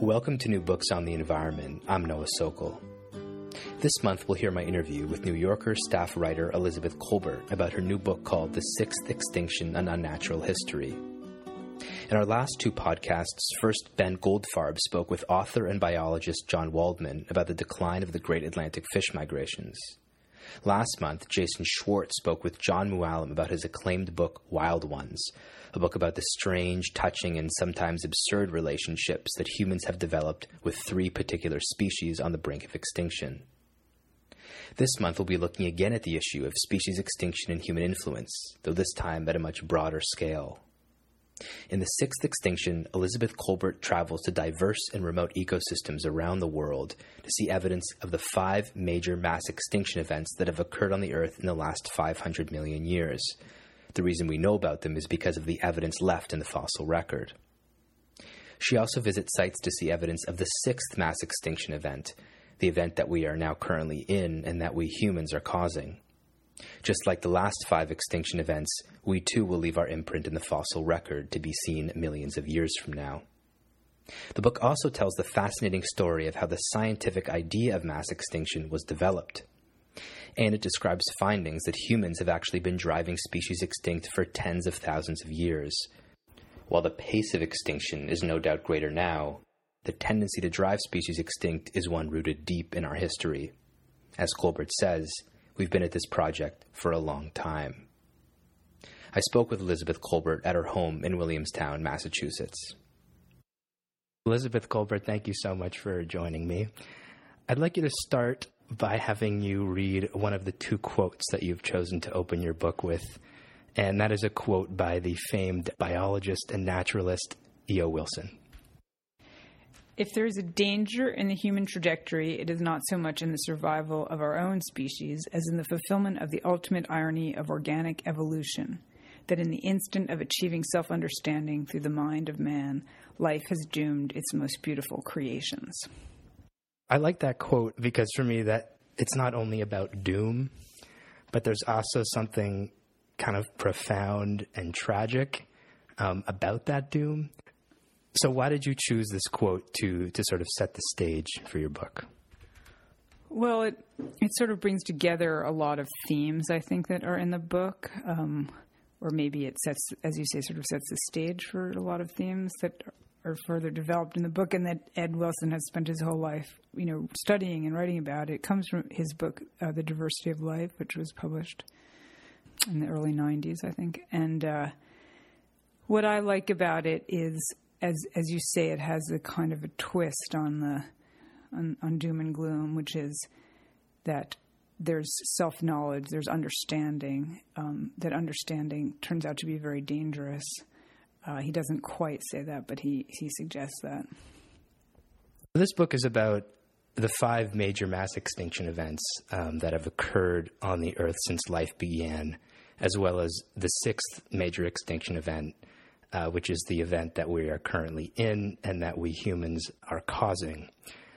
Welcome to New Books on the Environment. I'm Noah Sokol. This month, we'll hear my interview with New Yorker staff writer Elizabeth Kolbert about her new book called The Sixth Extinction An Unnatural History. In our last two podcasts, first Ben Goldfarb spoke with author and biologist John Waldman about the decline of the great Atlantic fish migrations. Last month, Jason Schwartz spoke with John Mooallem about his acclaimed book Wild Ones, a book about the strange, touching, and sometimes absurd relationships that humans have developed with three particular species on the brink of extinction. This month, we'll be looking again at the issue of species extinction and human influence, though this time at a much broader scale. In the sixth extinction, Elizabeth Kolbert travels to diverse and remote ecosystems around the world to see evidence of the five major mass extinction events that have occurred on the Earth in the last 500 million years, the reason we know about them is because of the evidence left in the fossil record. She also visits sites to see evidence of the sixth mass extinction event, the event that we are now currently in and that we humans are causing. Just like the last five extinction events, we too will leave our imprint in the fossil record to be seen millions of years from now. The book also tells the fascinating story of how the scientific idea of mass extinction was developed and it describes findings that humans have actually been driving species extinct for tens of thousands of years. While the pace of extinction is no doubt greater now, the tendency to drive species extinct is one rooted deep in our history. As Kolbert says, we've been at this project for a long time. I spoke with Elizabeth Kolbert at her home in Williamstown, Massachusetts. Elizabeth Kolbert, thank you so much for joining me. I'd like you to start by having you read one of the two quotes that you've chosen to open your book with. And that is a quote by the famed biologist and naturalist E.O. Wilson. If there is a danger in the human trajectory, it is not so much in the survival of our own species as in the fulfillment of the ultimate irony of organic evolution that in the instant of achieving self understanding through the mind of man, life has doomed its most beautiful creations. I like that quote because for me that it's not only about doom, but there's also something kind of profound and tragic um, about that doom. So why did you choose this quote to to sort of set the stage for your book? Well, it it sort of brings together a lot of themes I think that are in the book, um, or maybe it sets, as you say, sort of sets the stage for a lot of themes that are further developed in the book, and that Ed Wilson has spent his whole life, you know, studying and writing about. It comes from his book, uh, The Diversity of Life, which was published in the early '90s, I think. And uh, what I like about it is, as as you say, it has a kind of a twist on the on, on doom and gloom, which is that there's self knowledge, there's understanding. Um, that understanding turns out to be very dangerous uh, he doesn't quite say that, but he, he suggests that. This book is about the five major mass extinction events um, that have occurred on the Earth since life began, as well as the sixth major extinction event, uh, which is the event that we are currently in and that we humans are causing.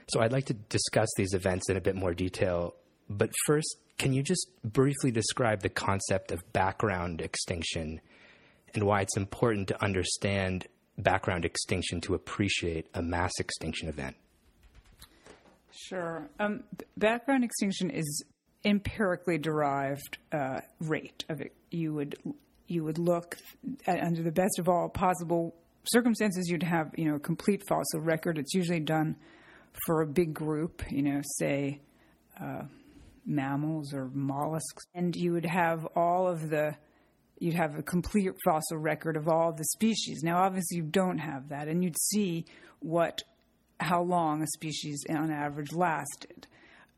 So I'd like to discuss these events in a bit more detail. But first, can you just briefly describe the concept of background extinction and why it's important to understand background extinction to appreciate a mass extinction event. Sure. Um, background extinction is empirically derived uh, rate of it. You would you would look at, under the best of all possible circumstances. You'd have you know a complete fossil record. It's usually done for a big group. You know, say. Uh, mammals or mollusks, and you would have all of the you'd have a complete fossil record of all the species. Now, obviously, you don't have that, and you'd see what, how long a species on average lasted.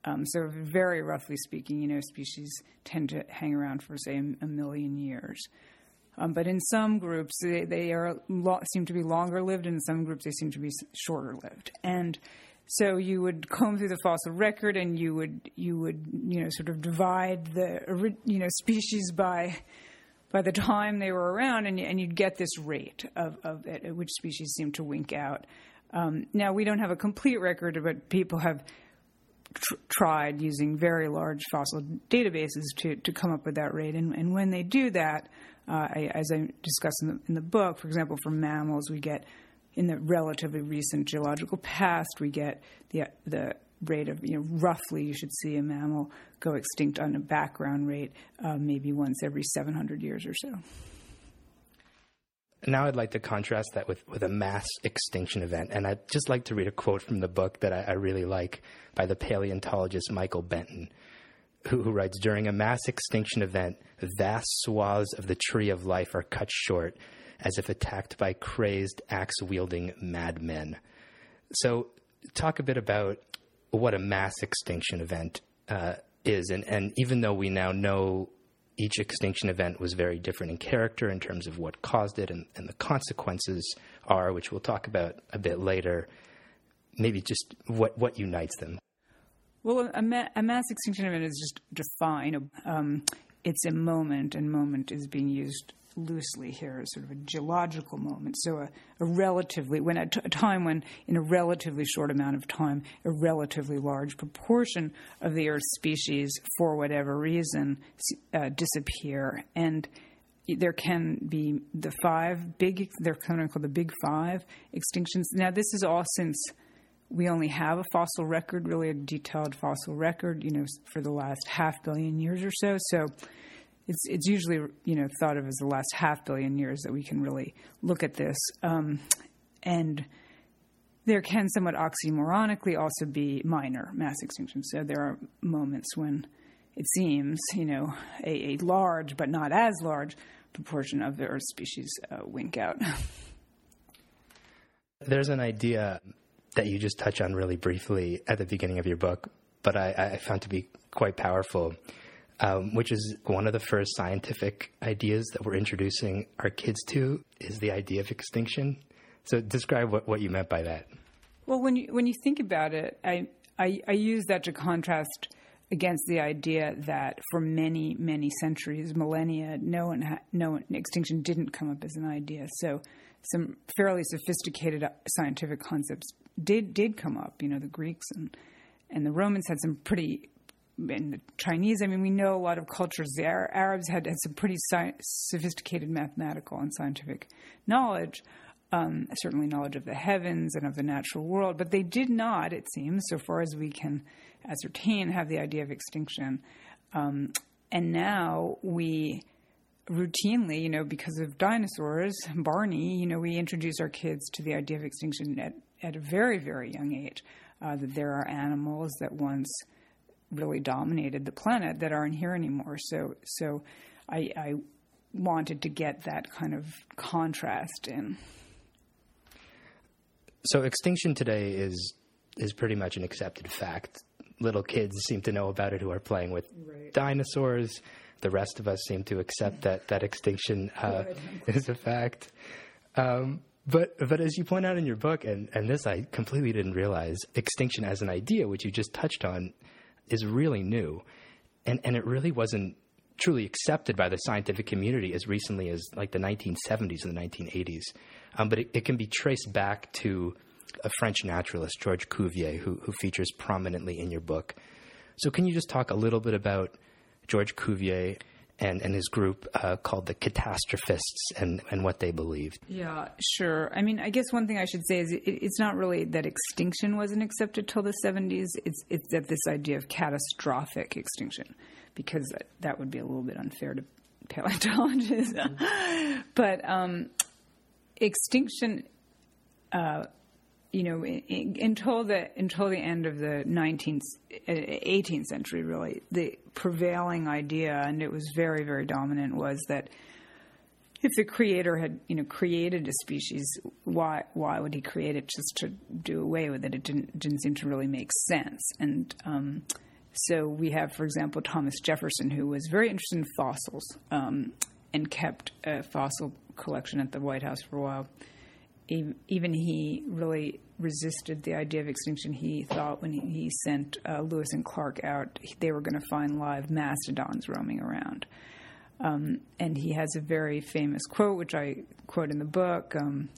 Um, so, very roughly speaking, you know, species tend to hang around for say a, million years. Um, but in some groups, they, they are lo- seem to be longer lived, and in some groups, they seem to be shorter lived. And so you would comb through the fossil record, and you would you would you know sort of divide the you know species by by the time they were around, and, and you'd get this rate of, of it, which species seem to wink out. Um, now we don't have a complete record, but people have tr- tried using very large fossil databases to, to come up with that rate. And, and when they do that, uh, I, as I discuss in the, in the book, for example, for mammals, we get in the relatively recent geological past, we get the the rate of you know roughly you should see a mammal go extinct on a background rate uh, maybe once every 700 years or so. Now I'd like to contrast that with, with a mass extinction event. And I'd just like to read a quote from the book that I, I really like by the paleontologist Michael Benton, who, who writes During a mass extinction event, vast swaths of the tree of life are cut short as if attacked by crazed, axe wielding madmen. So, talk a bit about what a mass extinction event uh, is. And, and even though we now know each extinction event was very different in character in terms of what caused it and, and the consequences are, which we'll talk about a bit later. Maybe just what, what unites them. Well, a, ma- a mass extinction event is just defined. Um, it's a moment, and moment is being used loosely here as sort of a geological moment. So a, a relatively, when at a time when in a relatively short amount of time, a relatively large proportion of the Earth's species, for whatever reason, uh, disappear, and there can be the five big, they're kind of called the big five extinctions. Now, this is all since we only have a fossil record, really a detailed fossil record, you know, for the last half billion years or so. So it's it's usually you know thought of as the last half billion years that we can really look at this, um, and there can somewhat oxymoronically also be minor mass extinctions. So there are moments when it seems you know a, a large but not as large proportion of the Earth species uh, wink out. There's an idea that you just touch on really briefly at the beginning of your book, but I, I found to be quite powerful um, which is one of the first scientific ideas that we're introducing our kids to is the idea of extinction. So describe what, what you meant by that. Well, when you when you think about it, I, I, I use that to contrast against the idea that for many many centuries, millennia, no one ha- no one, extinction didn't come up as an idea. So some fairly sophisticated uh, scientific concepts did did come up. You know, the Greeks and and the Romans had some pretty and the Chinese. I mean, we know a lot of cultures. The Arabs had, had some pretty sci- sophisticated mathematical and scientific knowledge, um, certainly knowledge of the heavens and of the natural world, but they did not, it seems, so far as we can ascertain, have the idea of extinction. Um, and now we routinely, you know, because of dinosaurs, Barney, you know, we introduce our kids to the idea of extinction at, at a very, very young age. Uh, that there are animals that once really dominated the planet that aren't here anymore. So so I, I wanted to get that kind of contrast in. So extinction today is is pretty much an accepted fact. Little kids seem to know about it who are playing with right. dinosaurs. The rest of us seem to accept that that extinction uh, is a fact. Um, but but as you point out in your book, and, and this I completely didn't realize, extinction as an idea, which you just touched on, is really new. And, and it really wasn't truly accepted by the scientific community as recently as like the 1970s and the 1980s. Um, but it, it, can be traced back to a French naturalist, Georges Cuvier, who, who features prominently in your book. So, can you just talk a little bit about George Cuvier and, and his group uh, called the Catastrophists and, and what they believed. Yeah, sure. I mean, I guess one thing I should say is it, it's not really that extinction wasn't accepted till the 70s, it's, it's that this idea of catastrophic extinction, because that, that would be a little bit unfair to paleontologists. but um, extinction. Uh, you know, until the until the end of the 19th, 18th uh, century, really, the prevailing idea, and it was very, very dominant, was that if the creator had, you know, created a species, why why would he create it just to do away with it? It didn't didn't seem to really make sense. And um, so we have, for example, Thomas Jefferson, who was very interested in fossils. Um, and kept a fossil collection at the White House for a while. Even he really resisted the idea of extinction. He thought when he, sent uh, Lewis and Clark out, they were going to find live mastodons roaming around. Um, and he has a very famous quote, which I quote in the book. Um,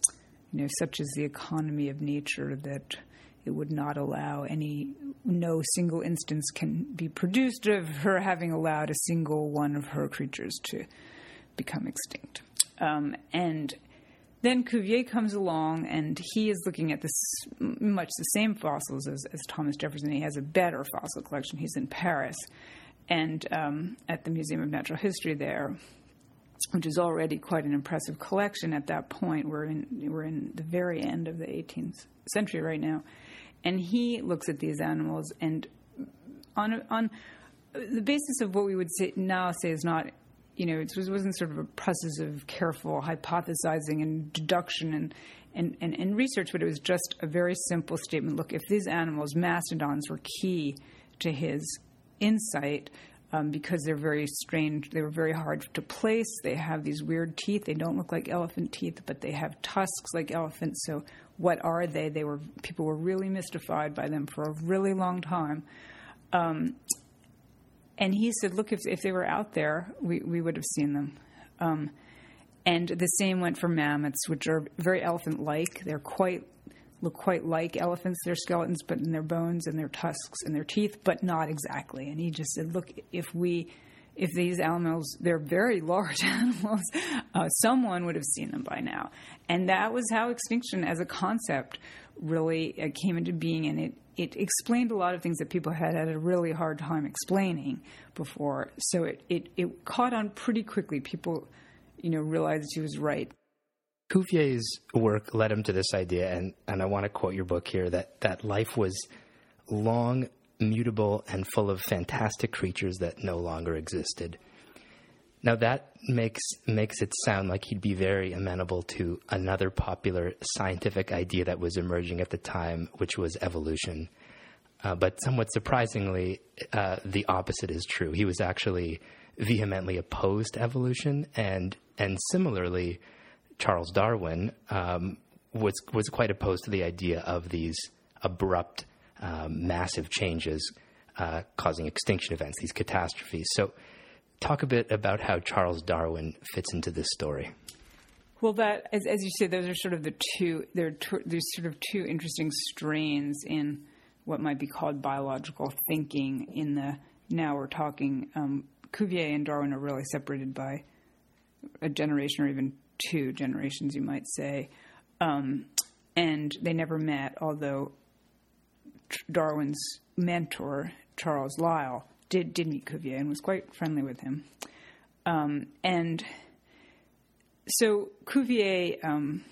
you know, such is the economy of nature that it would not allow any, no single instance can be produced of her having allowed a single one of her creatures to become extinct. Um, and then Cuvier comes along and he is looking at this much the same fossils as, as Thomas Jefferson. He has a better fossil collection. He's in Paris and um, at the Museum of Natural History there, which is already quite an impressive collection at that point. We're in we're in the very end of the 18th century right now, and he looks at these animals and on on the basis of what we would say now say is not you know, it wasn't sort of a process of careful hypothesizing and deduction and, and, and, and, research, but it was just a very simple statement. Look, if these animals, mastodons, were key to his insight, um, because they're very strange. They were very hard to place. They have these weird teeth. They don't look like elephant teeth, but they have tusks like elephants. So, what are they? They were people were really mystified by them for a really long time. Um, and he said, "Look, if if they were out there, we we would have seen them." Um, and the same went for mammoths, which are very elephant-like. They're quite look quite like elephants, their skeletons, but in their bones and their tusks and their teeth, but not exactly. And he just said, "Look, if we." If these animals, they're very large animals, uh, someone would have seen them by now. And that was how extinction as a concept really uh, came into being. And it, it explained a lot of things that people had had a really hard time explaining before. So it, it, it caught on pretty quickly. People, you know, realized he was right. Cuvier's work led him to this idea, and, and I want to quote your book here that, that life was long, mutable, and full of fantastic creatures that no longer existed. Now that makes makes it sound like he'd be very amenable to another popular scientific idea that was emerging at the time, which was evolution. Uh, but somewhat surprisingly, uh, the opposite is true. He was actually vehemently opposed to evolution, and and similarly, Charles Darwin um, was was quite opposed to the idea of these abrupt, um, massive changes uh, causing extinction events, these catastrophes. So talk a bit about how Charles Darwin fits into this story. Well, that as, as you say, those are sort of the two. There there's sort of two interesting strains in what might be called biological thinking. In the now we're talking um, Cuvier and Darwin are really separated by a generation or even two generations, you might say, um, and they never met. Although Darwin's mentor Charles Lyell did did meet Cuvier and was quite friendly with him. Um, and so Cuvier um,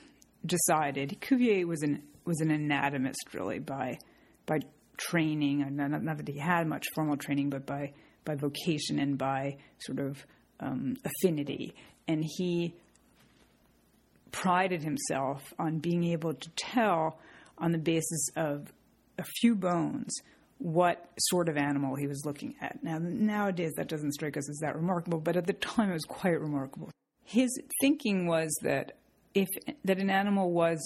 decided Cuvier was an was an anatomist really by by training, not, not, that he had much formal training, but by by vocation and by sort of um, affinity, and he prided himself on being able to tell on the basis of a few bones what sort of animal he was looking at. Now, nowadays, that doesn't strike us as that remarkable, but at the time, it was quite remarkable. His thinking was that if that an animal was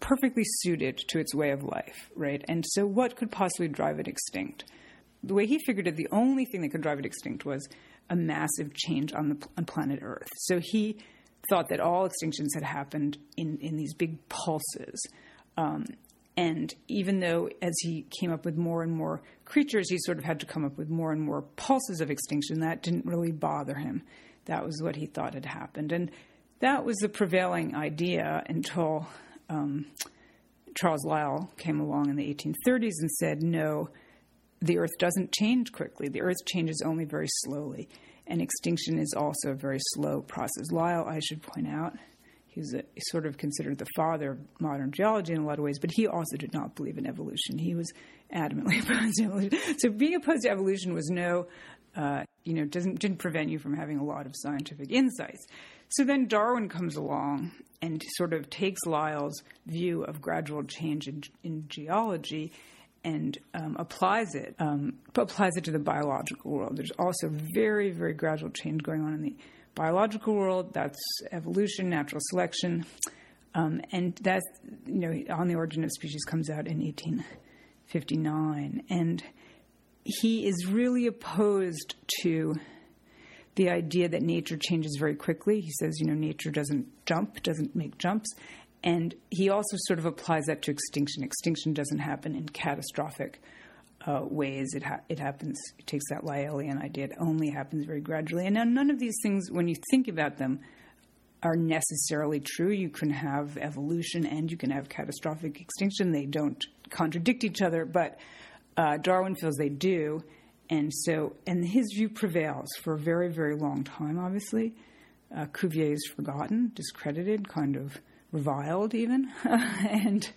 perfectly suited to its way of life, right? And so, what could possibly drive it extinct? The way he figured it, the only thing that could drive it extinct was a massive change on the on planet Earth. So he thought that all extinctions had happened in in these big pulses. Um, and even though, as he came up with more and more creatures, he sort of had to come up with more and more pulses of extinction, that didn't really bother him. That was what he thought had happened. And that was the prevailing idea until um, Charles Lyell came along in the 1830s and said, no, the Earth doesn't change quickly. The Earth changes only very slowly. And extinction is also a very slow process. Lyell, I should point out, He's a, sort of considered the father of modern geology in a lot of ways, but he also did not believe in evolution. He was adamantly opposed to evolution. So being opposed to evolution was no, uh, you know, doesn't didn't prevent you from having a lot of scientific insights. So then Darwin comes along and sort of takes Lyell's view of gradual change in, in geology and um, applies it um, applies it to the biological world. There's also very very gradual change going on in the biological world, that's evolution, natural selection. Um, and that's, you know, On the Origin of Species comes out in 1859. And he is really opposed to the idea that nature changes very quickly. He says, you know, nature doesn't jump, doesn't make jumps. And he also sort of applies that to extinction. Extinction doesn't happen in catastrophic uh, ways. It, ha- it happens, it takes that Lyellian idea, it only happens very gradually. And now, none of these things, when you think about them, are necessarily true. You can have evolution and you can have catastrophic extinction. They don't contradict each other, but uh, Darwin feels they do. And so, and his view prevails for a very, very long time, obviously. Uh, Cuvier is forgotten, discredited, kind of reviled, even. and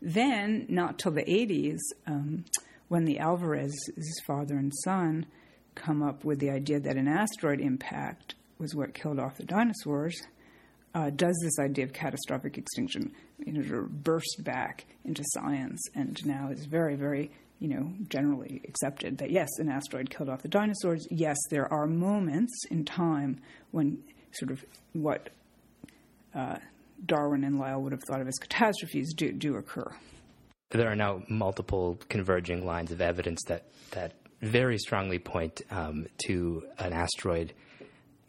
then, not till the 80s, um, when the Alvarez, his father and son, come up with the idea that an asteroid impact was what killed off the dinosaurs, uh, does this idea of catastrophic extinction you know, burst back into science and now is very, very you know, generally accepted that yes, an asteroid killed off the dinosaurs. Yes, there are moments in time when sort of what uh, Darwin and Lyell would have thought of as catastrophes do, do occur. There are now multiple converging lines of evidence that, that very strongly point um, to an asteroid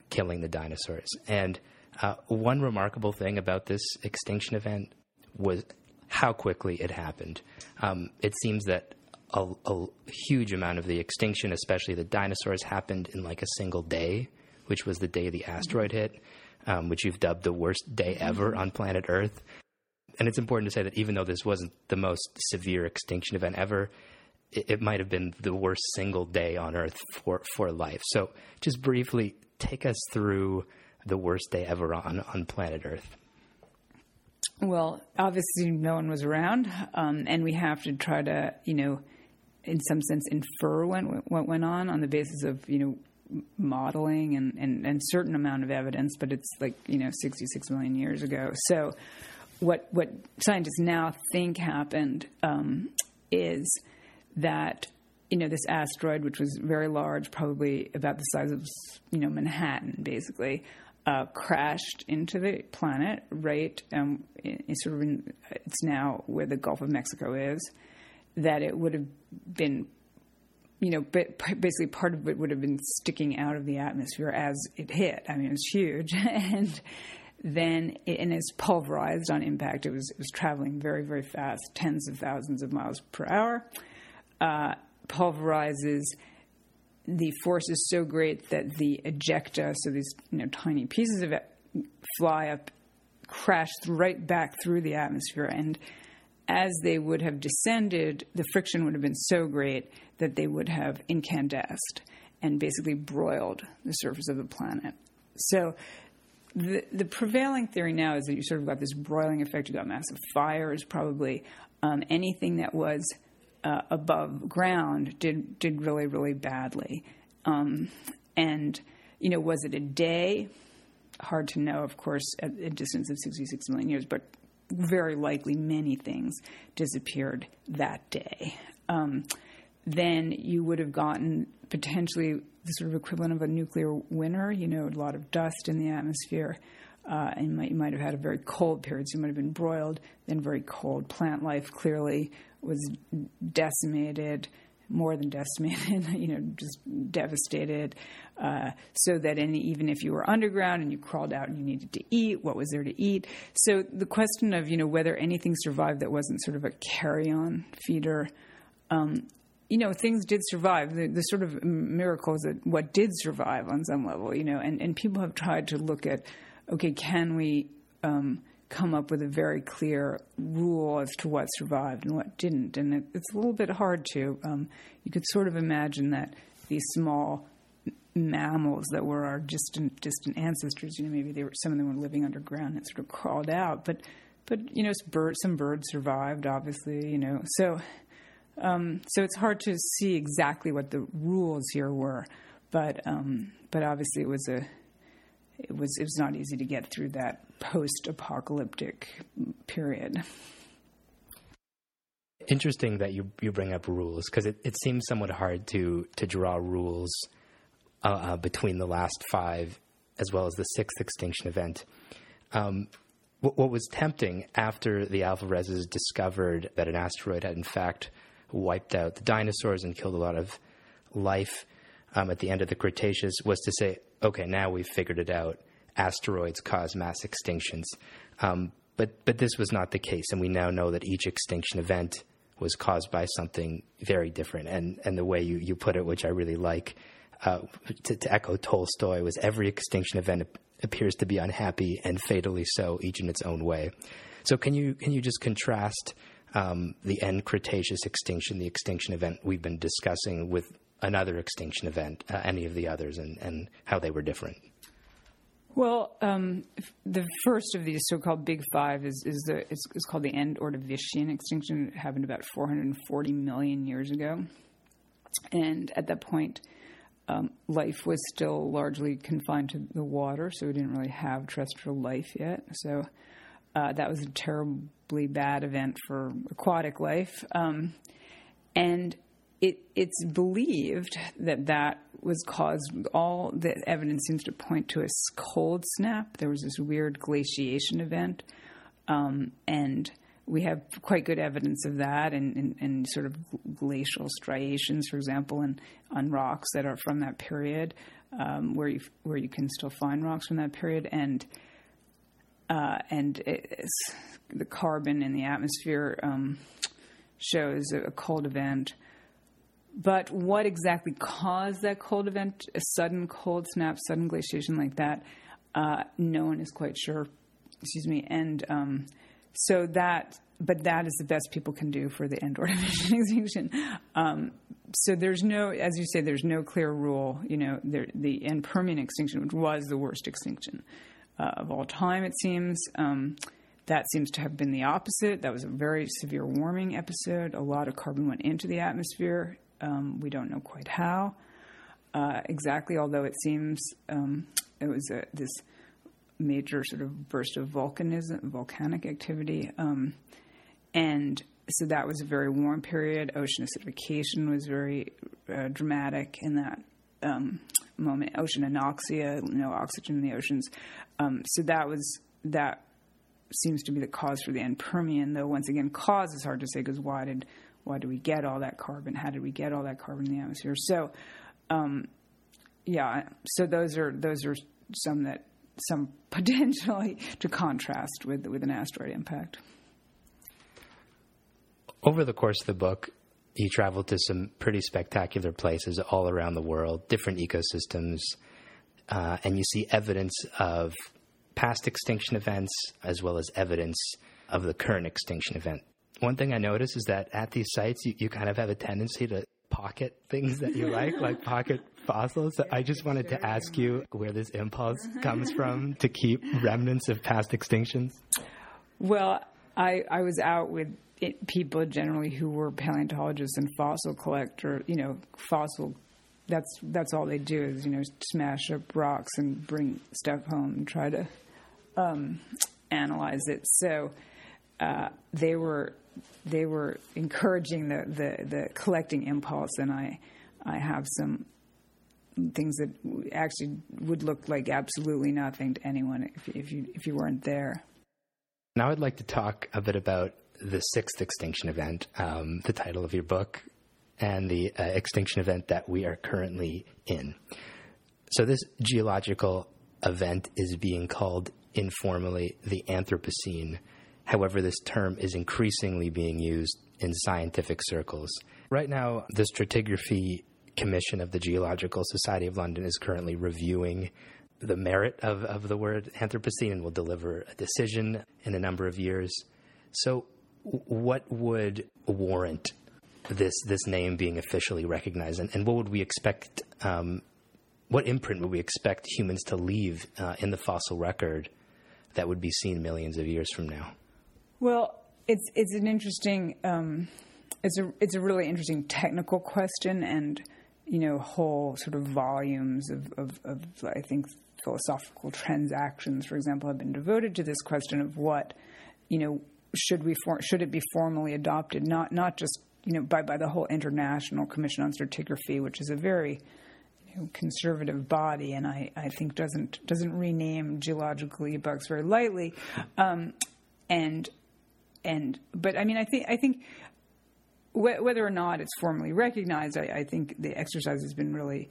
killing the dinosaurs. And uh, one remarkable thing about this extinction event was how quickly it happened. Um, it seems that a, a, huge amount of the extinction, especially the dinosaurs, happened in like a single day, which was the day the asteroid hit, um, which you've dubbed the worst day ever on planet Earth. And it's important to say that even though this wasn't the most severe extinction event ever, it, it might have been the worst single day on Earth for, for life. So, just briefly, take us through the worst day ever on, on planet Earth. Well, obviously, no one was around, um, and we have to try to, you know, in some sense, infer what, what went on on the basis of you know modeling and, and, and certain amount of evidence, but it's like you know 66 million years ago. So what what scientists now think happened um, is that you know this asteroid, which was very large, probably about the size of you know Manhattan, basically. Uh, crashed into the planet right um, in, in sort of in, it's now where the Gulf of Mexico is, that it would have been, you know, basically part of it would have been sticking out of the atmosphere as it hit. I mean, it's huge, and then it, and it's pulverized on impact. It was it was traveling very very fast, tens of thousands of miles per hour. Uh, pulverizes. The force is so great that the ejecta, so these you know tiny pieces of it, fly up, crash right back through the atmosphere, and as they would have descended, the friction would have been so great that they would have incandesced and basically broiled the surface of the planet. So the the prevailing theory now is that you sort of got this broiling effect. You got massive fires, probably um, anything that was uh, above ground did did really really badly. Um, and you know, was it a day? Hard to know, of course, at a distance of 66 million years, but very likely many things disappeared that day. Um, then you would have gotten potentially the sort of equivalent of a nuclear winter, you know, a lot of dust in the atmosphere. Uh, and you might, you might, have had a very cold period, so you might have been broiled, then very cold. Plant life clearly was decimated more than decimated, you know, just devastated. Uh, so that any, even if you were underground and you crawled out and you needed to eat, what was there to eat? So the question of, you know, whether anything survived that wasn't sort of a carry-on feeder, um, you know, things did survive. The, the, sort of miracle is that what did survive on some level, you know, and, and people have tried to look at, okay, can we um, – come up with a very clear rule as to what survived and what didn't. And it, it's a little bit hard to. Um, you could sort of imagine that these small mammals that were our distant distant ancestors, you know, maybe they were some of them were living underground and sort of crawled out, but but you know, some birds survived, obviously, you know, so. Um, so it's hard to see exactly what the rules here were, but um, but obviously it was a it was it was not easy to get through that post-apocalyptic period. Interesting that you you bring up rules because it, it seems somewhat hard to to draw rules uh, uh, between the last five as well as the sixth extinction event. Um, what, what, was tempting after the Alvarezes discovered that an asteroid had in fact wiped out the dinosaurs and killed a lot of life um, at the end of the Cretaceous was to say, okay, now we've figured it out. Asteroids cause mass extinctions. Um, but, but this was not the case, and we now know that each extinction event was caused by something very different. And, and the way you, you put it, which I really like, uh, to, to, echo Tolstoy, was every extinction event appears to be unhappy and fatally so, each in its own way. So can you can you just contrast um, the end Cretaceous extinction, the extinction event we've been discussing, with another extinction event, uh, any of the others, and, and how they were different? Well, um, the first of these so-called Big Five is, is the called the end Ordovician extinction. It happened about 440 million years ago, and at that point, um, life was still largely confined to the water, so we didn't really have terrestrial life yet. So uh, that was a terribly bad event for aquatic life, um, and it, it's believed that that was caused. All the evidence seems to point to a cold snap. There was this weird glaciation event, um, and we have quite good evidence of that, and, and, sort of glacial striations, for example, in, on rocks that are from that period, um, where you where you can still find rocks from that period, and uh, and the carbon in the atmosphere um, shows a cold event. But what exactly caused that cold event, a sudden cold snap, sudden glaciation like that, uh, no one is quite sure. Excuse me. And um, so that, but that is the best people can do for the end ordovician extinction. Um, so there's no, as you say, there's no clear rule. You know, there, the end Permian extinction, which was the worst extinction uh, of all time, it seems. Um, that seems to have been the opposite. That was a very severe warming episode. A lot of carbon went into the atmosphere um, we don't know quite how uh, exactly, although it seems um, it was a, this major sort of burst of volcanism, volcanic activity. Um, and so that was a very warm period. Ocean acidification was very uh, dramatic in that um, moment. Ocean anoxia, no oxygen in the oceans. Um, so that was that seems to be the cause for the end Permian. Though once again, cause is hard to say because why did why do we get all that carbon? How did we get all that carbon in the atmosphere? So, um, yeah, so those are those are some that some potentially to contrast with with an asteroid impact. Over the course of the book, you travel to some pretty spectacular places all around the world, different ecosystems, uh, and you see evidence of past extinction events as well as evidence of the current extinction event one thing I notice is that at these sites, you, you kind of have a tendency to pocket things that you like, like pocket fossils. I just wanted to ask you where this impulse comes from to keep remnants of past extinctions. Well, I, I was out with it, people generally who were paleontologists and fossil collectors, you know, fossil. That's that's all they do is you know smash up rocks and bring stuff home and try to um, analyze it. So uh, they were they were encouraging the, the, the collecting impulse, and I I have some things that actually would look like absolutely nothing to anyone if, if you if you weren't there. Now I'd like to talk a bit about the sixth extinction event, um, the title of your book, and the uh, extinction event that we are currently in. So this geological event is being called informally the Anthropocene However, this term is increasingly being used in scientific circles. Right now, the Stratigraphy Commission of the Geological Society of London is currently reviewing the merit of, of the word Anthropocene and will deliver a decision in a number of years. So, what would warrant this this name being officially recognized, and, and what would we expect? Um, what imprint would we expect humans to leave uh, in the fossil record that would be seen millions of years from now? Well, it's it's an interesting um, it's a it's a really interesting technical question, and you know, whole sort of volumes of, of, of I think philosophical transactions, for example, have been devoted to this question of what you know should we for, should it be formally adopted, not not just you know by by the whole International Commission on Stratigraphy, which is a very know, conservative body, and I, I think doesn't doesn't rename geological epochs very lightly, um, and and but I mean I think I think wh- whether or not it's formally recognized, I, I think the exercise has been really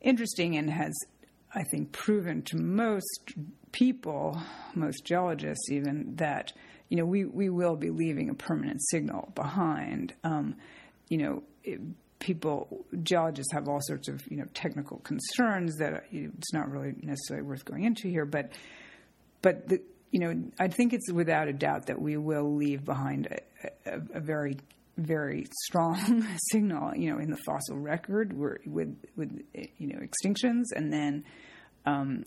interesting and has I think proven to most people, most geologists even, that you know we we will be leaving a permanent signal behind. Um, you know. It, people geologists have all sorts of you know technical concerns that it's not really necessarily worth going into here but but the, you know I think it's without a doubt that we will leave behind a, a, a very very strong signal you know in the fossil record with with you know extinctions and then um,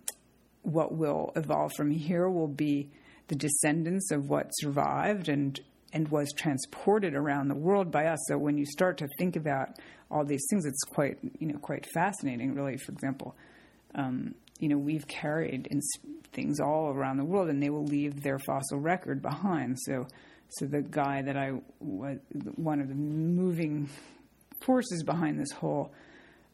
what will evolve from here will be the descendants of what survived and and was transported around the world by us. So when you start to think about all these things, it's quite you know quite fascinating. Really, for example, um, you know we've carried in things all around the world, and they will leave their fossil record behind. So so the guy that I was one of the moving forces behind this whole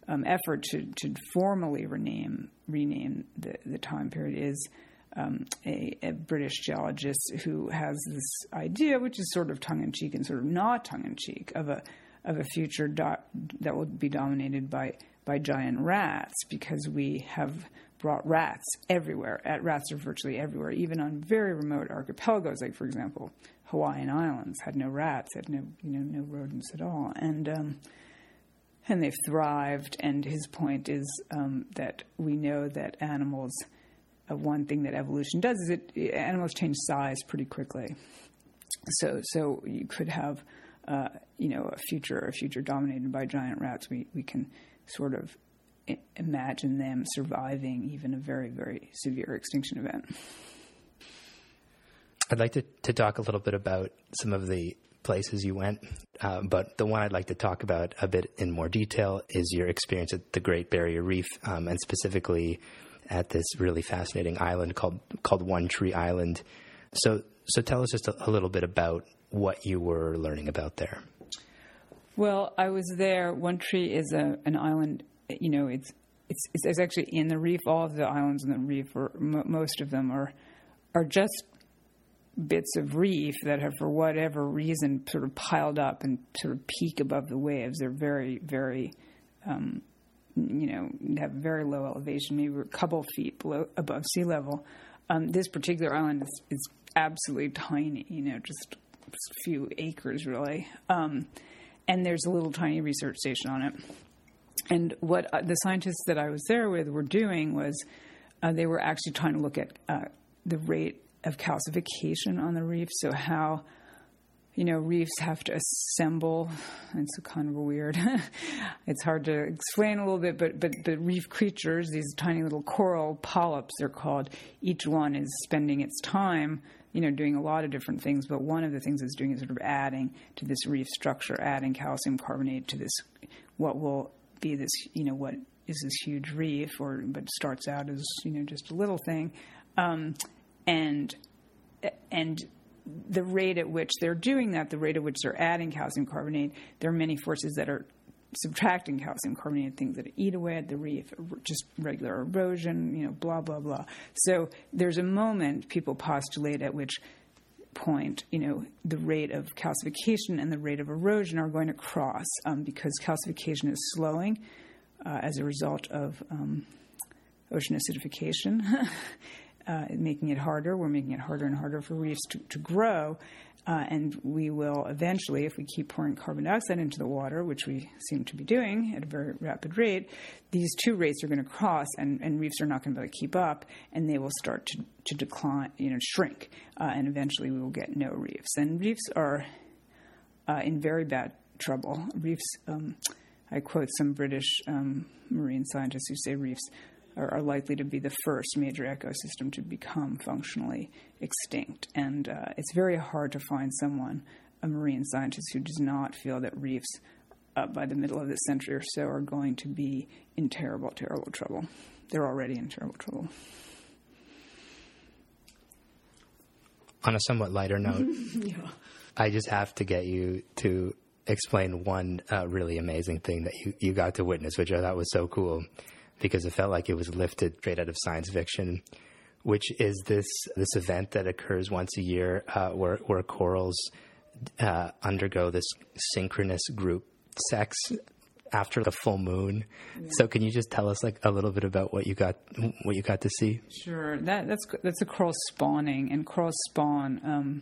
um, effort to to formally rename rename the the time period is um, a, a, British geologist who has this idea, which is sort of tongue in cheek and sort of not tongue in cheek, of a of a future do- that will be dominated by by giant rats, because we have brought rats everywhere. At rats are virtually everywhere, even on very remote archipelagos, like for example, Hawaiian Islands had no rats, had no you know no rodents at all, and um, and they've thrived. And his point is um, that we know that animals uh, one thing that evolution does is it animals change size pretty quickly. So so you could have uh, you know a future a future dominated by giant rats. We we can sort of imagine them surviving even a very very severe extinction event. I'd like to, to talk a little bit about some of the places you went, uh, but the one I'd like to talk about a bit in more detail is your experience at the Great Barrier Reef, um, and specifically at this really fascinating island called called One Tree Island. So so tell us just a, a little bit about what you were learning about there. Well, I was there. One Tree is a, an island. You know, it's, it's it's actually in the reef. All of the islands in the reef, m- most of them, are are just bits of reef that have, for whatever reason, sort of piled up and sort of peak above the waves. They're very, very um, you know, have very low elevation, maybe a couple feet below above sea level. Um, this particular island is, is absolutely tiny, you know, just, a few acres really. Um, and there's a little tiny research station on it. And what uh, the scientists that I was there with were doing was uh, they were actually trying to look at uh, the rate of calcification on the reef, so how you know, reefs have to assemble. It's kind of weird. it's hard to explain a little bit, but but the reef creatures, these tiny little coral polyps, they're called. Each one is spending its time, you know, doing a lot of different things. But one of the things it's doing is sort of adding to this reef structure, adding calcium carbonate to this, what will be this, you know, what is this huge reef, or but starts out as you know just a little thing, um, and and the rate at which they're doing that, the rate at which they're adding calcium carbonate, there are many forces that are subtracting calcium carbonate, things that eat away at the reef, just regular erosion, you know, blah, blah, blah. So there's a moment people postulate at which point, you know, the rate of calcification and the rate of erosion are going to cross um, because calcification is slowing uh, as a result of um, ocean acidification. uh, making it harder. We're making it harder and harder for reefs to, to grow. Uh, and we will eventually, if we keep pouring carbon dioxide into the water, which we seem to be doing at a very rapid rate, these two rates are going to cross, and, and reefs are not going to be able to keep up, and they will start to, to decline, you know, shrink, uh, and eventually we will get no reefs. And reefs are uh, in very bad trouble. Reefs, um, I quote some British um, marine scientists who say reefs are, are, likely to be the first major ecosystem to become functionally extinct. And uh, it's very hard to find someone, a marine scientist, who does not feel that reefs uh, by the middle of this century or so are going to be in terrible, terrible trouble. They're already in terrible trouble. On a somewhat lighter note, yeah. I just have to get you to explain one uh, really amazing thing that you, you got to witness, which I thought was so cool. Because it felt like it was lifted straight out of science fiction, which is this this event that occurs once a year uh, where where corals uh, undergo this synchronous group sex after the full moon. Yeah. So can you just tell us like a little bit about what you got what you got to see? Sure. That that's that's a coral spawning and corals spawn um,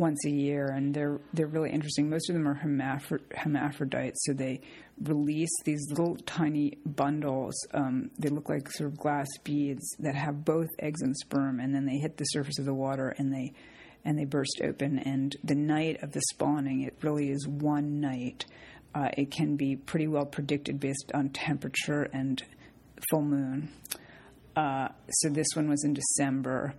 once a year and they're they're really interesting. Most of them are hermaphrodites, so they release these little tiny bundles. Um, they look like sort of glass beads that have both eggs and sperm, and then they hit the surface of the water and they and they burst open. And the night of the spawning, it really is one night. Uh, it can be pretty well predicted based on temperature and full moon. Uh, so this one was in December,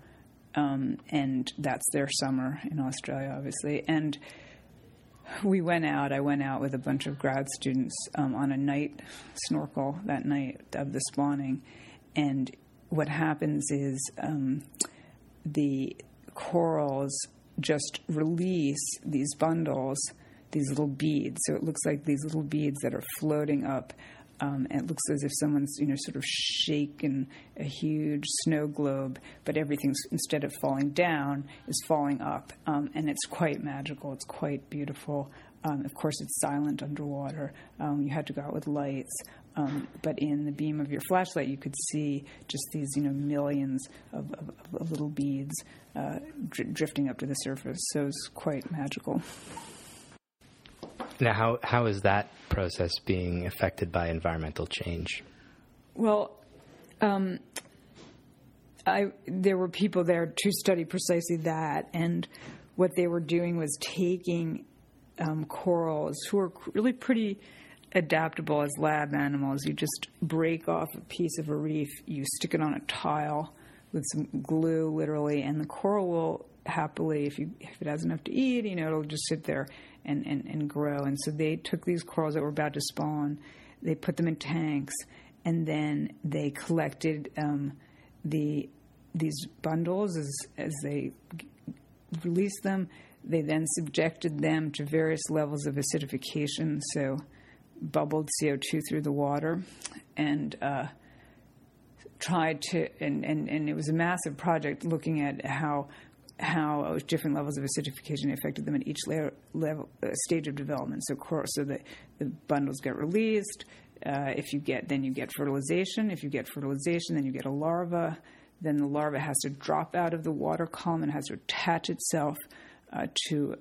um, and that's their summer in Australia, obviously. And we went out. I went out with a bunch of grad students um, on a night snorkel that night of the spawning, and what happens is um, the corals just release these bundles, these little beads. So it looks like these little beads that are floating up. Um, and it looks as if someone's, you know, sort of shaken a huge snow globe, but everything's instead of falling down is falling up, um, and it's quite magical. It's quite beautiful. Um, of course, it's silent underwater. Um, you had to go out with lights. Um, but in the beam of your flashlight, you could see just these, you know, millions of, of, of little beads uh, dr- drifting up to the surface. So it's quite magical. Now, how how is that process being affected by environmental change? Well, um, I there were people there to study precisely that, and what they were doing was taking um, corals who are really pretty adaptable as lab animals. You just break off a piece of a reef, you stick it on a tile with some glue, literally, and the coral will happily, if you if it has enough to eat, you know, it'll just sit there and, and, and grow. And so they took these corals that were about to spawn, they put them in tanks, and then they collected um, the these bundles as as they released them. They then subjected them to various levels of acidification. So bubbled CO2 through the water and uh, tried to, and, and, and it was a massive project looking at how how different levels of acidification affected them at each layer, level uh, stage of development. So, so the, the bundles get released. Uh, if you get, then you get fertilization. If you get fertilization, then you get a larva. Then the larva has to drop out of the water column and has to attach itself uh, to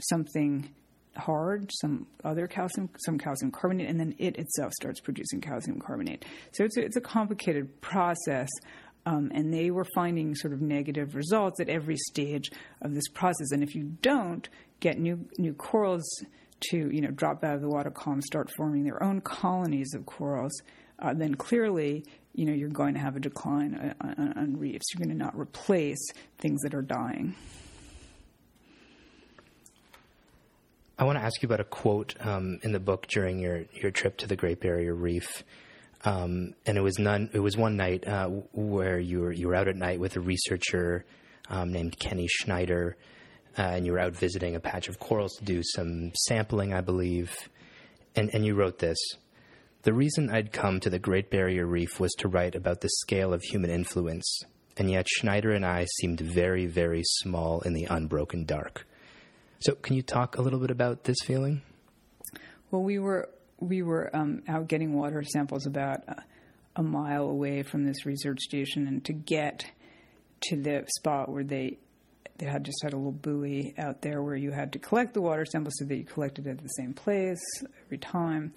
something hard, some other calcium, some calcium carbonate, and then it itself starts producing calcium carbonate. So it's a, it's a complicated process. Um, and they were finding sort of negative results at every stage of this process. And if you don't get new new corals to you know drop out of the water column, start forming their own colonies of corals, uh, then clearly you know you're going to have a decline on, on, on reefs. You're going to not replace things that are dying. I want to ask you about a quote um, in the book during your, your trip to the Great Barrier Reef. Um, and it was none. It was one night uh, where you were you were out at night with a researcher um, named Kenny Schneider, uh, and you were out visiting a patch of corals to do some sampling, I believe. And and you wrote this: the reason I'd come to the Great Barrier Reef was to write about the scale of human influence, and yet Schneider and I seemed very, very small in the unbroken dark. So, can you talk a little bit about this feeling? Well, we were we were um, out getting water samples about a, a mile away from this research station, and to get to the spot where they they had just had a little buoy out there where you had to collect the water samples so that you collected at the same place every time,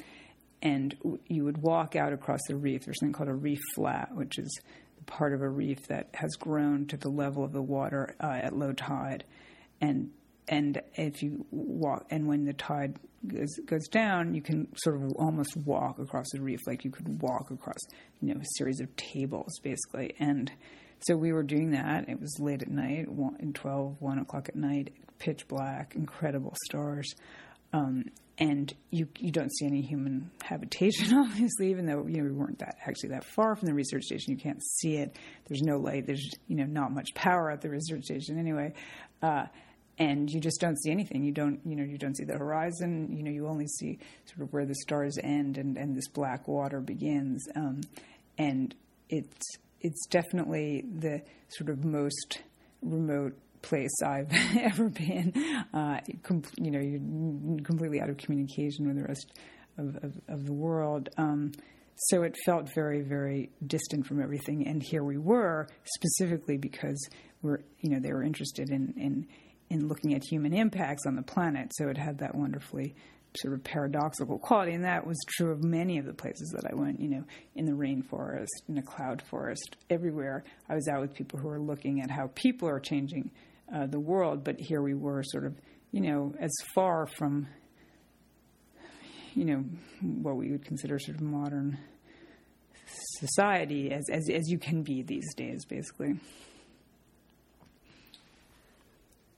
and you would walk out across the reef. There's something called a reef flat, which is the part of a reef that has grown to the level of the water uh, at low tide, and and if you walk, and when the tide goes, goes down, you can sort of almost walk across the reef, like you could walk across, you know, a series of tables, basically. And so we were doing that. It was late at night, one, 12, 1 o'clock at night, pitch black, incredible stars. Um, and you you don't see any human habitation, obviously, even though you know we weren't that actually that far from the research station. You can't see it. There's no light. There's you know not much power at the research station anyway. Uh, and you just don't see anything. You don't, you know, you don't see the horizon. You know, you only see sort of where the stars end and, and this black water begins. Um, and it's it's definitely the sort of most remote place I've ever been. Uh, com- you know, you're completely out of communication with the rest of, of, of the world. Um, so it felt very, very distant from everything. And here we were, specifically because we're, you know, they were interested in, in, in looking at human impacts on the planet. So it had that wonderfully sort of paradoxical quality. And that was true of many of the places that I went, you know, in the rainforest, in a cloud forest, everywhere. I was out with people who were looking at how people are changing uh, the world. But here we were sort of, you know, as far from you know what we would consider sort of modern society as as as you can be these days, basically.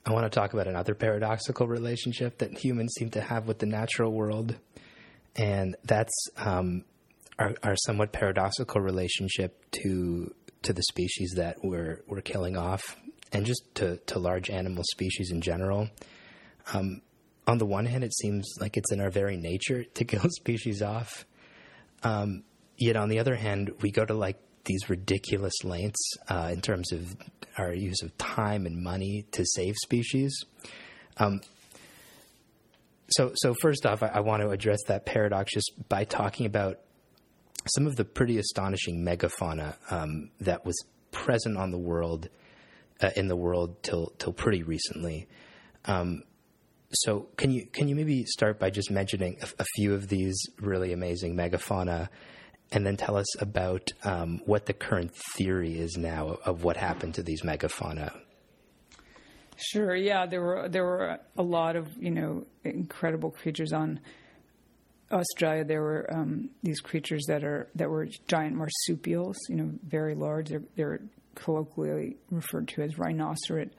I want to talk about another paradoxical relationship that humans seem to have with the natural world, and that's um, our, our somewhat paradoxical relationship to to the species that we're we're killing off, and just to to large animal species in general. Um, on the one hand, it seems like it's in our very nature to kill species off. Um, yet on the other hand, we go to like these ridiculous lengths uh, in terms of our use of time and money to save species. Um, so, so first off, I, I, want to address that paradox just by talking about some of the pretty astonishing megafauna um, that was present on the world uh, in the world till till pretty recently. Um, so can you can you maybe start by just mentioning a, a, few of these really amazing megafauna, and then tell us about um, what the current theory is now of what happened to these megafauna? Sure. Yeah, there were there were a lot of you know incredible creatures on Australia. There were um, these creatures that are that were giant marsupials. You know, very large. They're, they're colloquially referred to as rhinoceros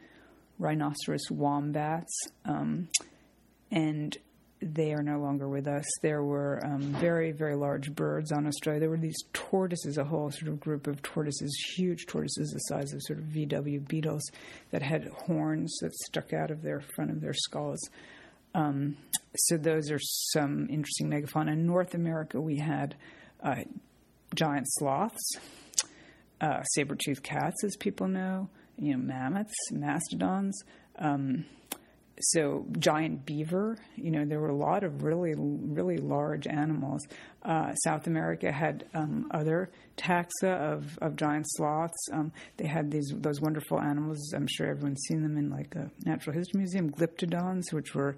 rhinoceros wombats, um, and they are no longer with us. There were um, very, very large birds on Australia. There were these tortoises, a whole sort of group of tortoises, huge tortoises the size of sort of VW beetles that had horns that stuck out of their front of their skulls. Um, so those are some interesting megafauna. In North America, we had uh, giant sloths, uh, saber-toothed cats, as people know, you know, mammoths, mastodons. Um, so giant beaver, you know, there were a lot of really, really large animals. Uh, South America had um, other taxa of, of giant sloths. Um, they had these those wonderful animals. I'm sure everyone's seen them in like a natural history museum. Glyptodons, which were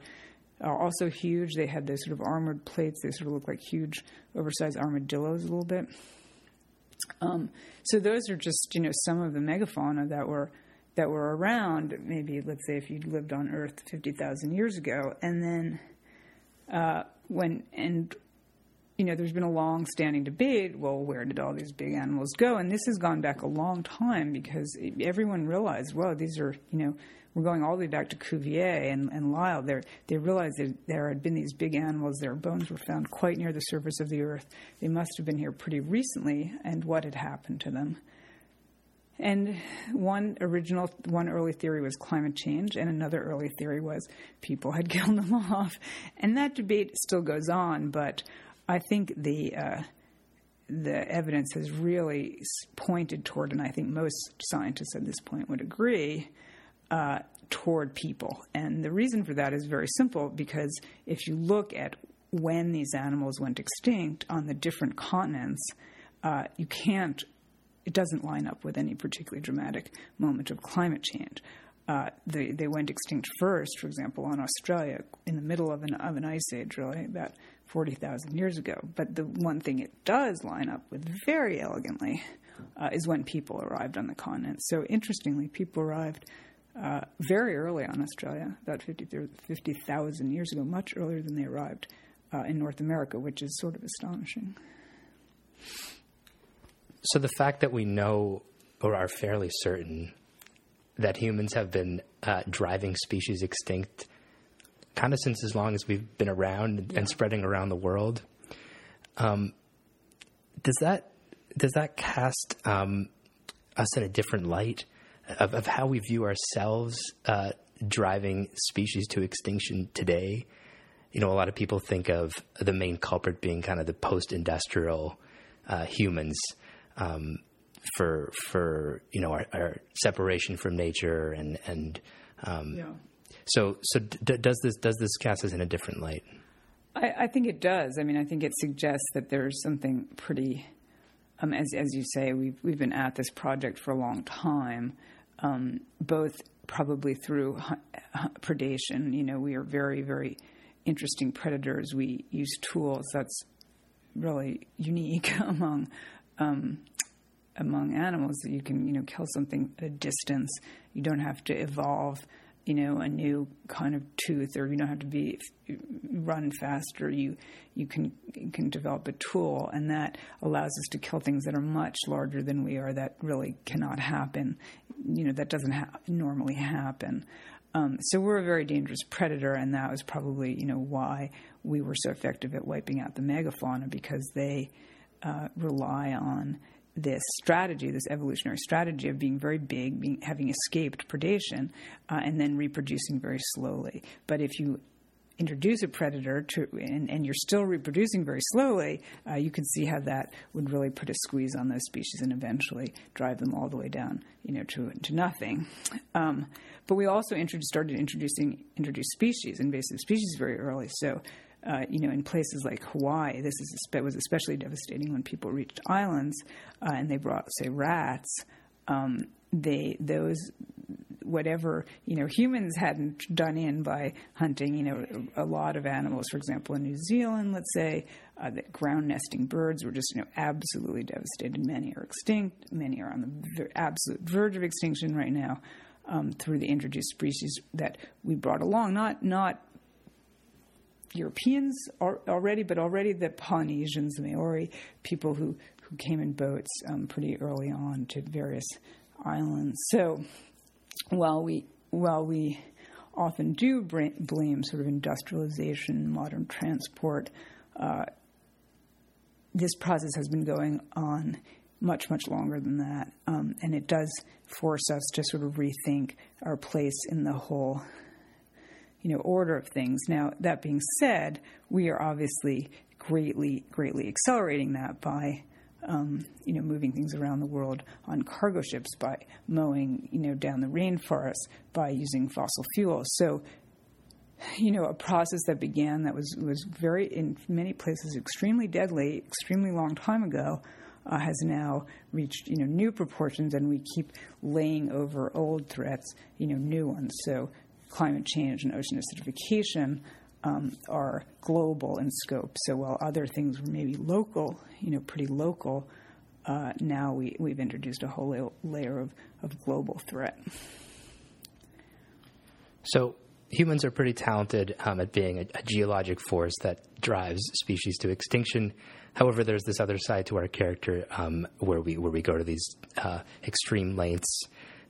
uh, also huge. They had those sort of armored plates. They sort of looked like huge, oversized armadillos a little bit. Um, so those are just you know some of the megafauna that were that were around. Maybe let's say if you lived on Earth fifty thousand years ago, and then uh, when and you know there's been a long-standing debate. Well, where did all these big animals go? And this has gone back a long time because everyone realized, well, these are you know we're going all the way back to Cuvier and, and. They're, they realized that there had been these big animals. Their bones were found quite near the surface of the earth. They must have been here pretty recently, and what had happened to them. And one original, one early theory was climate change, and another early theory was people had killed them off. And that debate still goes on, but I think the uh, the evidence has really pointed toward, and I think most scientists at this point would agree, uh, toward people. And the reason for that is very simple because if you look at when these animals went extinct on the different continents, uh, you can't, it doesn't line up with any particularly dramatic moment of climate change. Uh, they, they went extinct first, for example, on Australia in the middle of an, of an ice age, really, about 40,000 years ago. But the one thing it does line up with very elegantly uh, is when people arrived on the continent. So interestingly, people arrived uh, very early on Australia, about 50,000 50, years ago, much earlier than they arrived uh, in North America, which is sort of astonishing. So the fact that we know or are fairly certain that humans have been uh, driving species extinct kind of since as long as we've been around yeah. and spreading around the world. Um, does that does that cast um, us in a different light of, of how we view ourselves uh, driving species to extinction today. You know, a lot of people think of the main culprit being kind of the post-industrial uh, humans, um, for for you know our, our, separation from nature and and um, Yeah. so so d- does this does this cast us in a different light? I, I think it does. I mean, I think it suggests that there's something pretty, um, as as you say, we've we've been at this project for a long time, um, both probably through predation. You know, we are very very interesting predators. We use tools that's really unique among um, among animals that you can you know kill something at a distance. You don't have to evolve you know a new kind of tooth, or you don't have to be run faster. You you can you can develop a tool, and that allows us to kill things that are much larger than we are. That really cannot happen. You know that doesn't ha- normally happen. Um, so we're a very dangerous predator, and that was probably you know why we were so effective at wiping out the megafauna because they uh, rely on this strategy, this evolutionary strategy of being very big, being, having escaped predation, uh, and then reproducing very slowly. But if you introduce a predator to, and, and you're still reproducing very slowly, uh, you can see how that would really put a squeeze on those species and eventually drive them all the way down, you know, to to nothing. Um, but we also started introducing introduced species, invasive species, very early. So. Uh, you know, in places like Hawaii, this is was especially devastating when people reached islands uh, and they brought, say, rats. Um, they those whatever you know humans hadn't done in by hunting you know a lot of animals. For example in New Zealand let's say uh, that ground nesting birds were just you know absolutely devastated. Many are extinct. Many are on the absolute verge of extinction right now um, through the introduced species that we brought along. Not not Europeans already, but already the Polynesians, the Maori, people who, who came in boats um, pretty early on to various islands. So while we while we often do blame sort of industrialization, modern transport, uh, this process has been going on much much longer than that, um, and it does force us to sort of rethink our place in the whole you know order of things. Now that being said, we are obviously greatly greatly accelerating that by um, you know moving things around the world on cargo ships by mowing you know down the rainforest by using fossil fuels. So you know a process that began that was was very in many places extremely deadly, extremely long time ago. Uh, has now reached you know new proportions, and we keep laying over old threats, you know, new ones. So climate change and ocean acidification um, are global in scope. So while other things were maybe local, you know, pretty local, uh, now we, we've introduced a whole layer of, of global threat. So humans are pretty talented um, at being a, a, geologic force that drives species to extinction. However, there's this other side to our character um, where we where we go to these uh, extreme lengths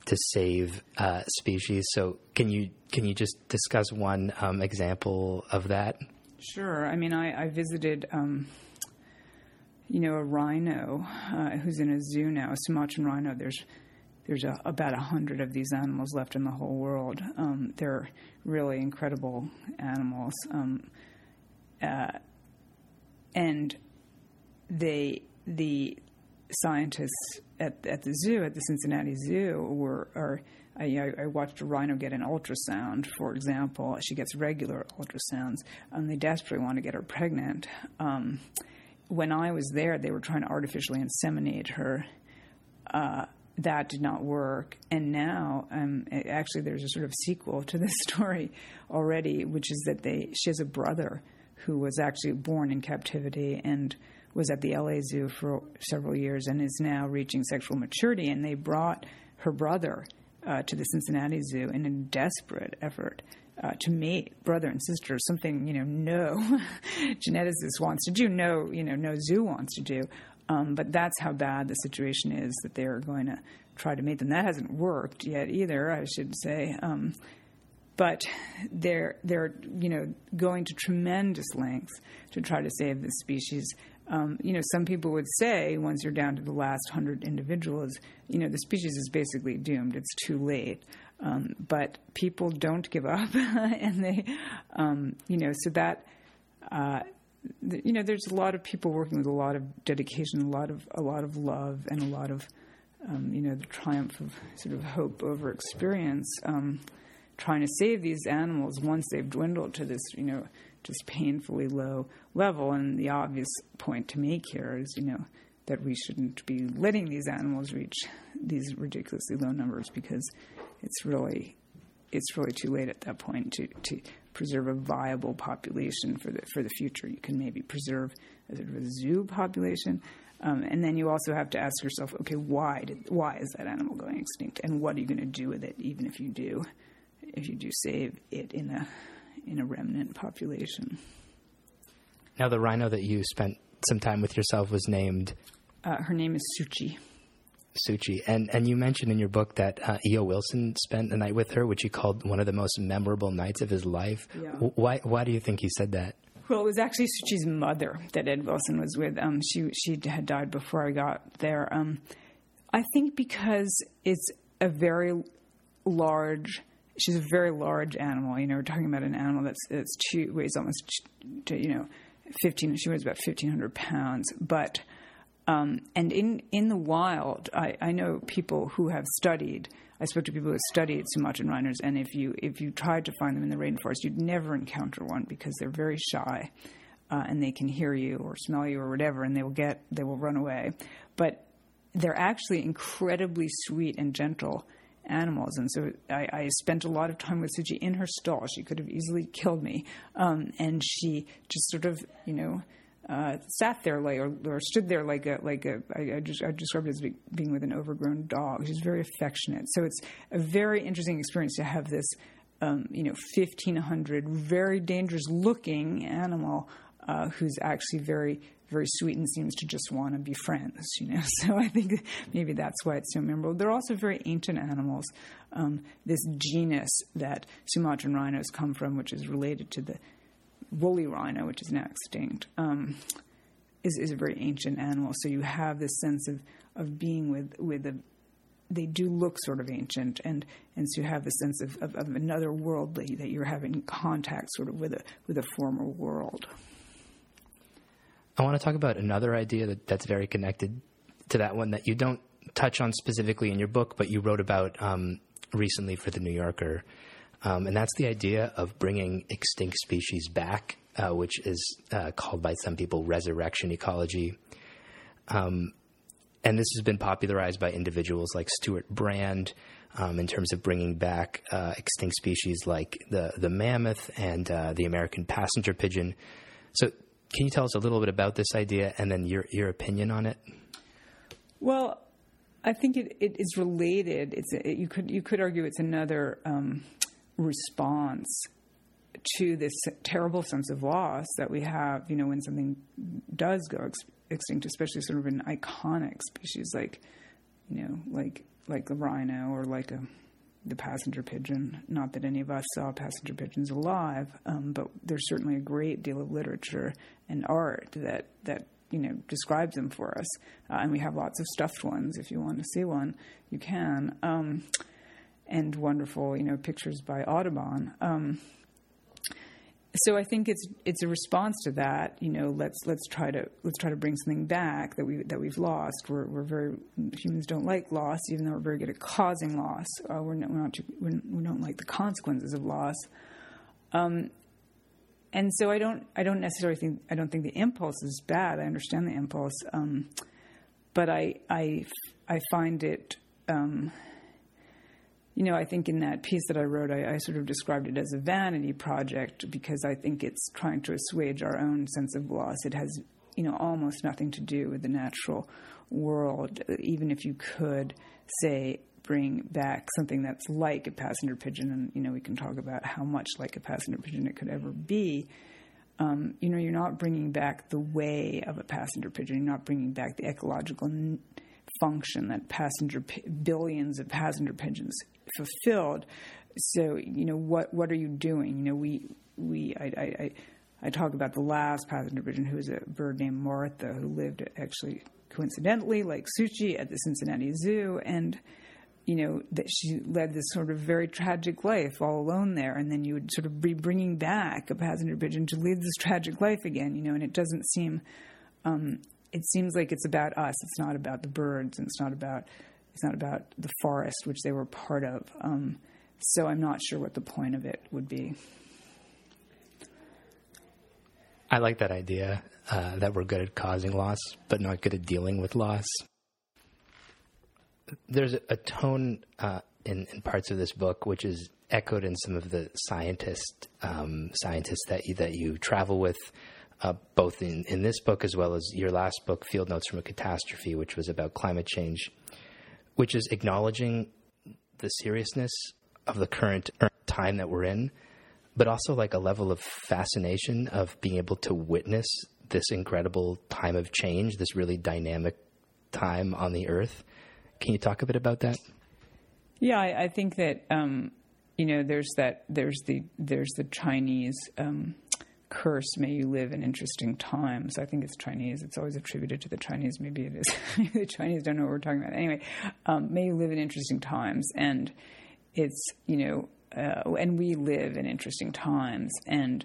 to save uh, species. So can you can you just discuss one um, example of that? Sure. I mean, I, I visited, um, you know, a rhino uh, who's in a zoo now, a Sumatran rhino. There's there's a, about a hundred of these animals left in the whole world. Um, they're really incredible animals, um, uh, and they the scientists at, at the zoo, at the Cincinnati Zoo, were are. I, I, watched a rhino get an ultrasound, for example. She gets regular ultrasounds, and they desperately want to get her pregnant. Um, when I was there, they were trying to artificially inseminate her. Uh, that did not work. And now, um, actually, there's a sort of sequel to this story already, which is that they she has a brother who was actually born in captivity and was at the LA Zoo for several years and is now reaching sexual maturity. And they brought her brother uh, to the Cincinnati Zoo in a desperate effort uh, to mate brother and sister, something you know no geneticist wants to do, no you know no zoo wants to do. Um, but that's how bad the situation is that they are going to try to mate them. That hasn't worked yet either, I should say. Um, but they're they're you know going to tremendous lengths to try to save this species um, you know, some people would say once you're down to the last hundred individuals, you know, the species is basically doomed. It's too late. Um, but people don't give up, and they, um, you know, so that uh, you know, there's a lot of people working with a lot of dedication, a lot of a lot of love, and a lot of um, you know the triumph of sort of hope over experience, um, trying to save these animals once they've dwindled to this you know just painfully low level. And the obvious point to make here is you know that we shouldn't be letting these animals reach these ridiculously low numbers because it's really it's really too late at that point to, to preserve a viable population for the for the future. You can maybe preserve a sort of a zoo population, um, and then you also have to ask yourself, okay, why did why is that animal going extinct, and what are you going to do with it, even if you do if you do save it in a in a remnant population. Now, the rhino that you spent some time with yourself was named. Uh, her name is Suci. Suci. And and you mentioned in your book that uh, E.O. Wilson spent a night with her, which he called one of the most memorable nights of his life. Yeah. Why why do you think he said that? Well, it was actually Suci's mother that Ed Wilson was with. Um, she she had died before I got there. Um, I think because it's a very large. She's a very large animal. You know, we're talking about an animal that's that's two, weighs almost, you know, fifteen. She weighs about fifteen hundred pounds, but um, and in, in the wild, I, I, know people who have studied. I spoke to people who have studied Sumatran rhinos, and if you if you tried to find them in the rainforest, you'd never encounter one because they're very shy, uh, and they can hear you or smell you or whatever, and they will get they will run away. But they're actually incredibly sweet and gentle animals. And so I, I, spent a lot of time with Suci in her stall. She could have easily killed me. Um, and she just sort of, you know, uh, sat there like or, or, stood there like a like a I, I, just I described it as being with an overgrown dog. She's very affectionate. So it's a very interesting experience to have this, um, you know, fifteen hundred very dangerous looking animal uh, who's actually very very sweet and seems to just want to be friends, you know. So I think maybe that's why it's so memorable. They're also very ancient animals. Um, this genus that Sumatran rhinos come from, which is related to the woolly rhino, which is now extinct, um, is, is a very ancient animal. So you have this sense of, of being with with a they do look sort of ancient, and and so you have the sense of, of, of another world that, that you're having contact sort of with a with a former world. I want to talk about another idea that, that's very connected to that one that you don't touch on specifically in your book, but you wrote about um, recently for the New Yorker, um, and that's the idea of bringing extinct species back, uh, which is uh, called by some people resurrection ecology. Um, and this has been popularized by individuals like Stewart Brand um, in terms of bringing back uh, extinct species like the, the mammoth and uh, the American passenger pigeon. So, can you tell us a little bit about this idea and then your, your opinion on it? Well, I think it, it is related. It's it, you could you could argue it's another um, response to this terrible sense of loss that we have, you know, when something does go ex- extinct, especially sort of an iconic species like, you know, like like the rhino or like a the passenger pigeon. Not that any of us saw passenger pigeons alive, um, but there's certainly a great deal of literature and art that that you know describes them for us, uh, and we have lots of stuffed ones. If you want to see one, you can. Um, and wonderful, you know, pictures by Audubon. Um, so I think it's it's a response to that. You know, let's let's try to let's try to bring something back that we that we've lost. We're we're very humans don't like loss, even though we're very good at causing loss. Uh, we're not, we're not too, we're, we don't like the consequences of loss. Um, and so I don't I don't necessarily think I don't think the impulse is bad. I understand the impulse, um, but I I I find it. Um, you know, I think in that piece that I wrote, I, I, sort of described it as a vanity project because I think it's trying to assuage our own sense of loss. It has, you know, almost nothing to do with the natural world. Even if you could say bring back something that's like a passenger pigeon, and you know, we can talk about how much like a passenger pigeon it could ever be. Um, you know, you're not bringing back the way of a passenger pigeon. You're not bringing back the ecological n- function that passenger billions of passenger pigeons fulfilled. So you know what what are you doing? You know we we I, I, I talk about the last passenger pigeon who was a bird named Martha who lived actually coincidentally like Suci at the Cincinnati Zoo and you know, that she led this sort of very tragic life all alone there. And then you would sort of be bringing back a passenger pigeon to lead this tragic life again, you know, and it doesn't seem, um, it seems like it's about us. It's not about the birds and it's not about, it's not about the forest, which they were part of. Um, so I'm not sure what the point of it would be. I like that idea uh, that we're good at causing loss, but not good at dealing with loss. There's a, tone uh, in, in, parts of this book which is echoed in some of the scientist um, scientists that you, that you travel with, uh, both in, in this book as well as your last book, Field Notes from a Catastrophe, which was about climate change, which is acknowledging the seriousness of the current time that we're in, but also like a level of fascination of being able to witness this incredible time of change, this really dynamic time on the earth. Can you talk a bit about that? Yeah, I, I think that um, you know there's that there's the there's the Chinese um, curse. May you live in interesting times. I think it's Chinese. It's always attributed to the Chinese. Maybe it is. the Chinese don't know what we're talking about. Anyway, um, may you live in interesting times, and it's you know, uh, and we live in interesting times, and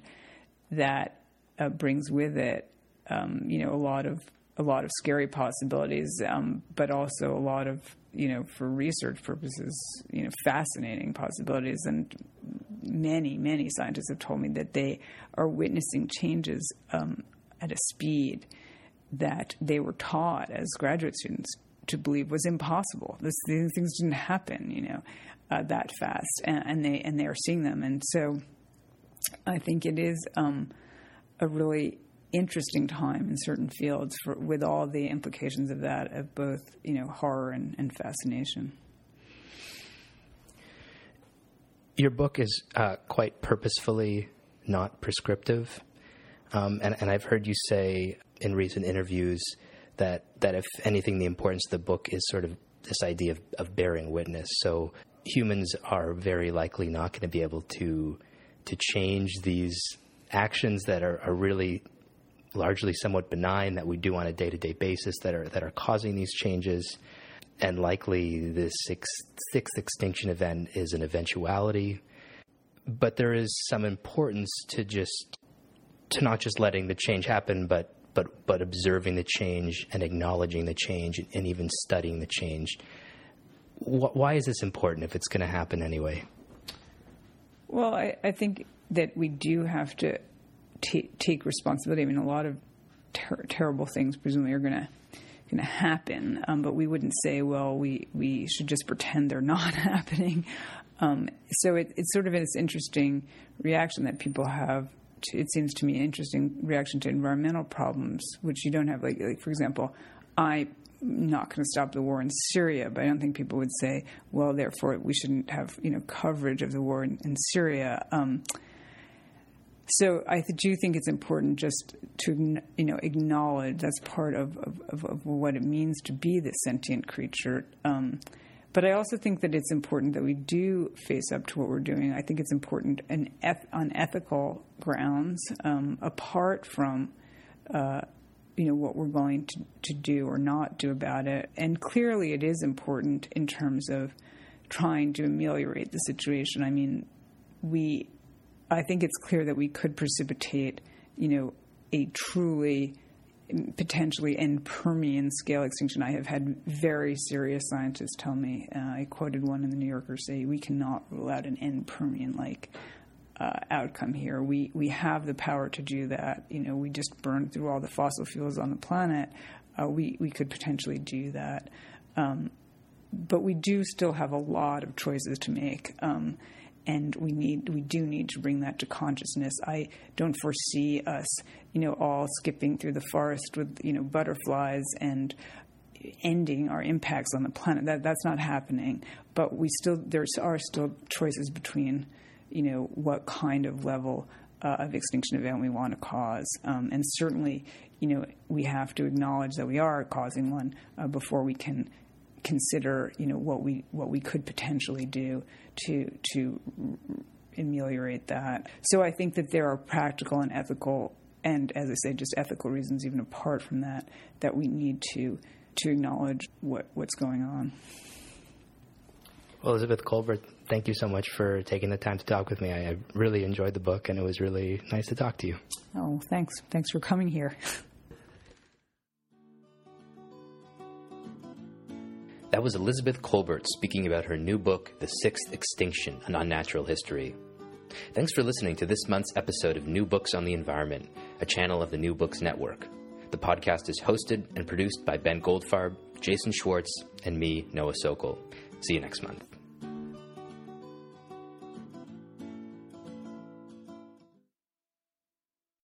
that uh, brings with it um, you know a lot of a lot of scary possibilities, um, but also a lot of you know for research purposes, you know, fascinating possibilities. And many many scientists have told me that they are witnessing changes um, at a speed that they were taught as graduate students to believe was impossible. This, these things didn't happen, you know, uh, that fast, and, and, they and they are seeing them. And so, I think it is um, a really interesting time in certain fields for, with all the implications of that of both you know horror and, and fascination. Your book is uh, quite purposefully not prescriptive, um, and, and I've heard you say in recent interviews that that if anything, the importance of the book is sort of this idea of, of bearing witness. So humans are very likely not going to be able to to change these actions that are, are really largely somewhat benign that we do on a day to day basis that are that are causing these changes. And likely, this sixth, sixth extinction event is an eventuality. But there is some importance to just to not just letting the change happen, but but but observing the change and acknowledging the change and, even studying the change. Why is this important if it's going to happen anyway? Well, I, I think that we do have to t- take responsibility. I mean, a lot of ter- terrible things presumably are going to going to happen, um, but we wouldn't say, well, we we should just pretend they're not happening. Um, so it, it's sort of this interesting reaction that people have. To, it seems to me an interesting reaction to environmental problems, which you don't have. Like, like for example, I'm not going to stop the war in Syria, but I don't think people would say, well, therefore we shouldn't have you know coverage of the war in, in Syria. Um, so I do think it's important just to you know acknowledge that's part of of, of what it means to be the sentient creature. Um, but I also think that it's important that we do face up to what we're doing. I think it's important eth- on ethical grounds, um, apart from uh, you know what we're going to, to do or not do about it. And clearly, it is important in terms of trying to ameliorate the situation. I mean, we I think it's clear that we could precipitate, you know, a truly potentially end Permian scale extinction. I have had very serious scientists tell me. Uh, I quoted one in the New Yorker say we cannot rule out an end Permian like uh, outcome here. We we have the power to do that. You know, we just burned through all the fossil fuels on the planet. Uh, we we could potentially do that, um, but we do still have a lot of choices to make. Um, and we need we do need to bring that to consciousness. I don't foresee us, you know, all skipping through the forest with you know butterflies and ending our impacts on the planet. That that's not happening. But we still there are still choices between, you know, what kind of level uh, of extinction event we want to cause, um, and certainly, you know, we have to acknowledge that we are causing one uh, before we can consider, you know, what we what we could potentially do to to ameliorate that. So I think that there are practical and ethical, and as I say, just ethical reasons, even apart from that, that we need to to acknowledge what what's going on. Well, Elizabeth Kolbert, thank you so much for taking the time to talk with me. I, I really enjoyed the book, and it was really nice to talk to you. Oh, thanks. Thanks for coming here. That was Elizabeth Kolbert speaking about her new book, The Sixth Extinction An Unnatural History. Thanks for listening to this month's episode of New Books on the Environment, a channel of the New Books Network. The podcast is hosted and produced by Ben Goldfarb, Jason Schwartz, and me, Noah Sokol. See you next month.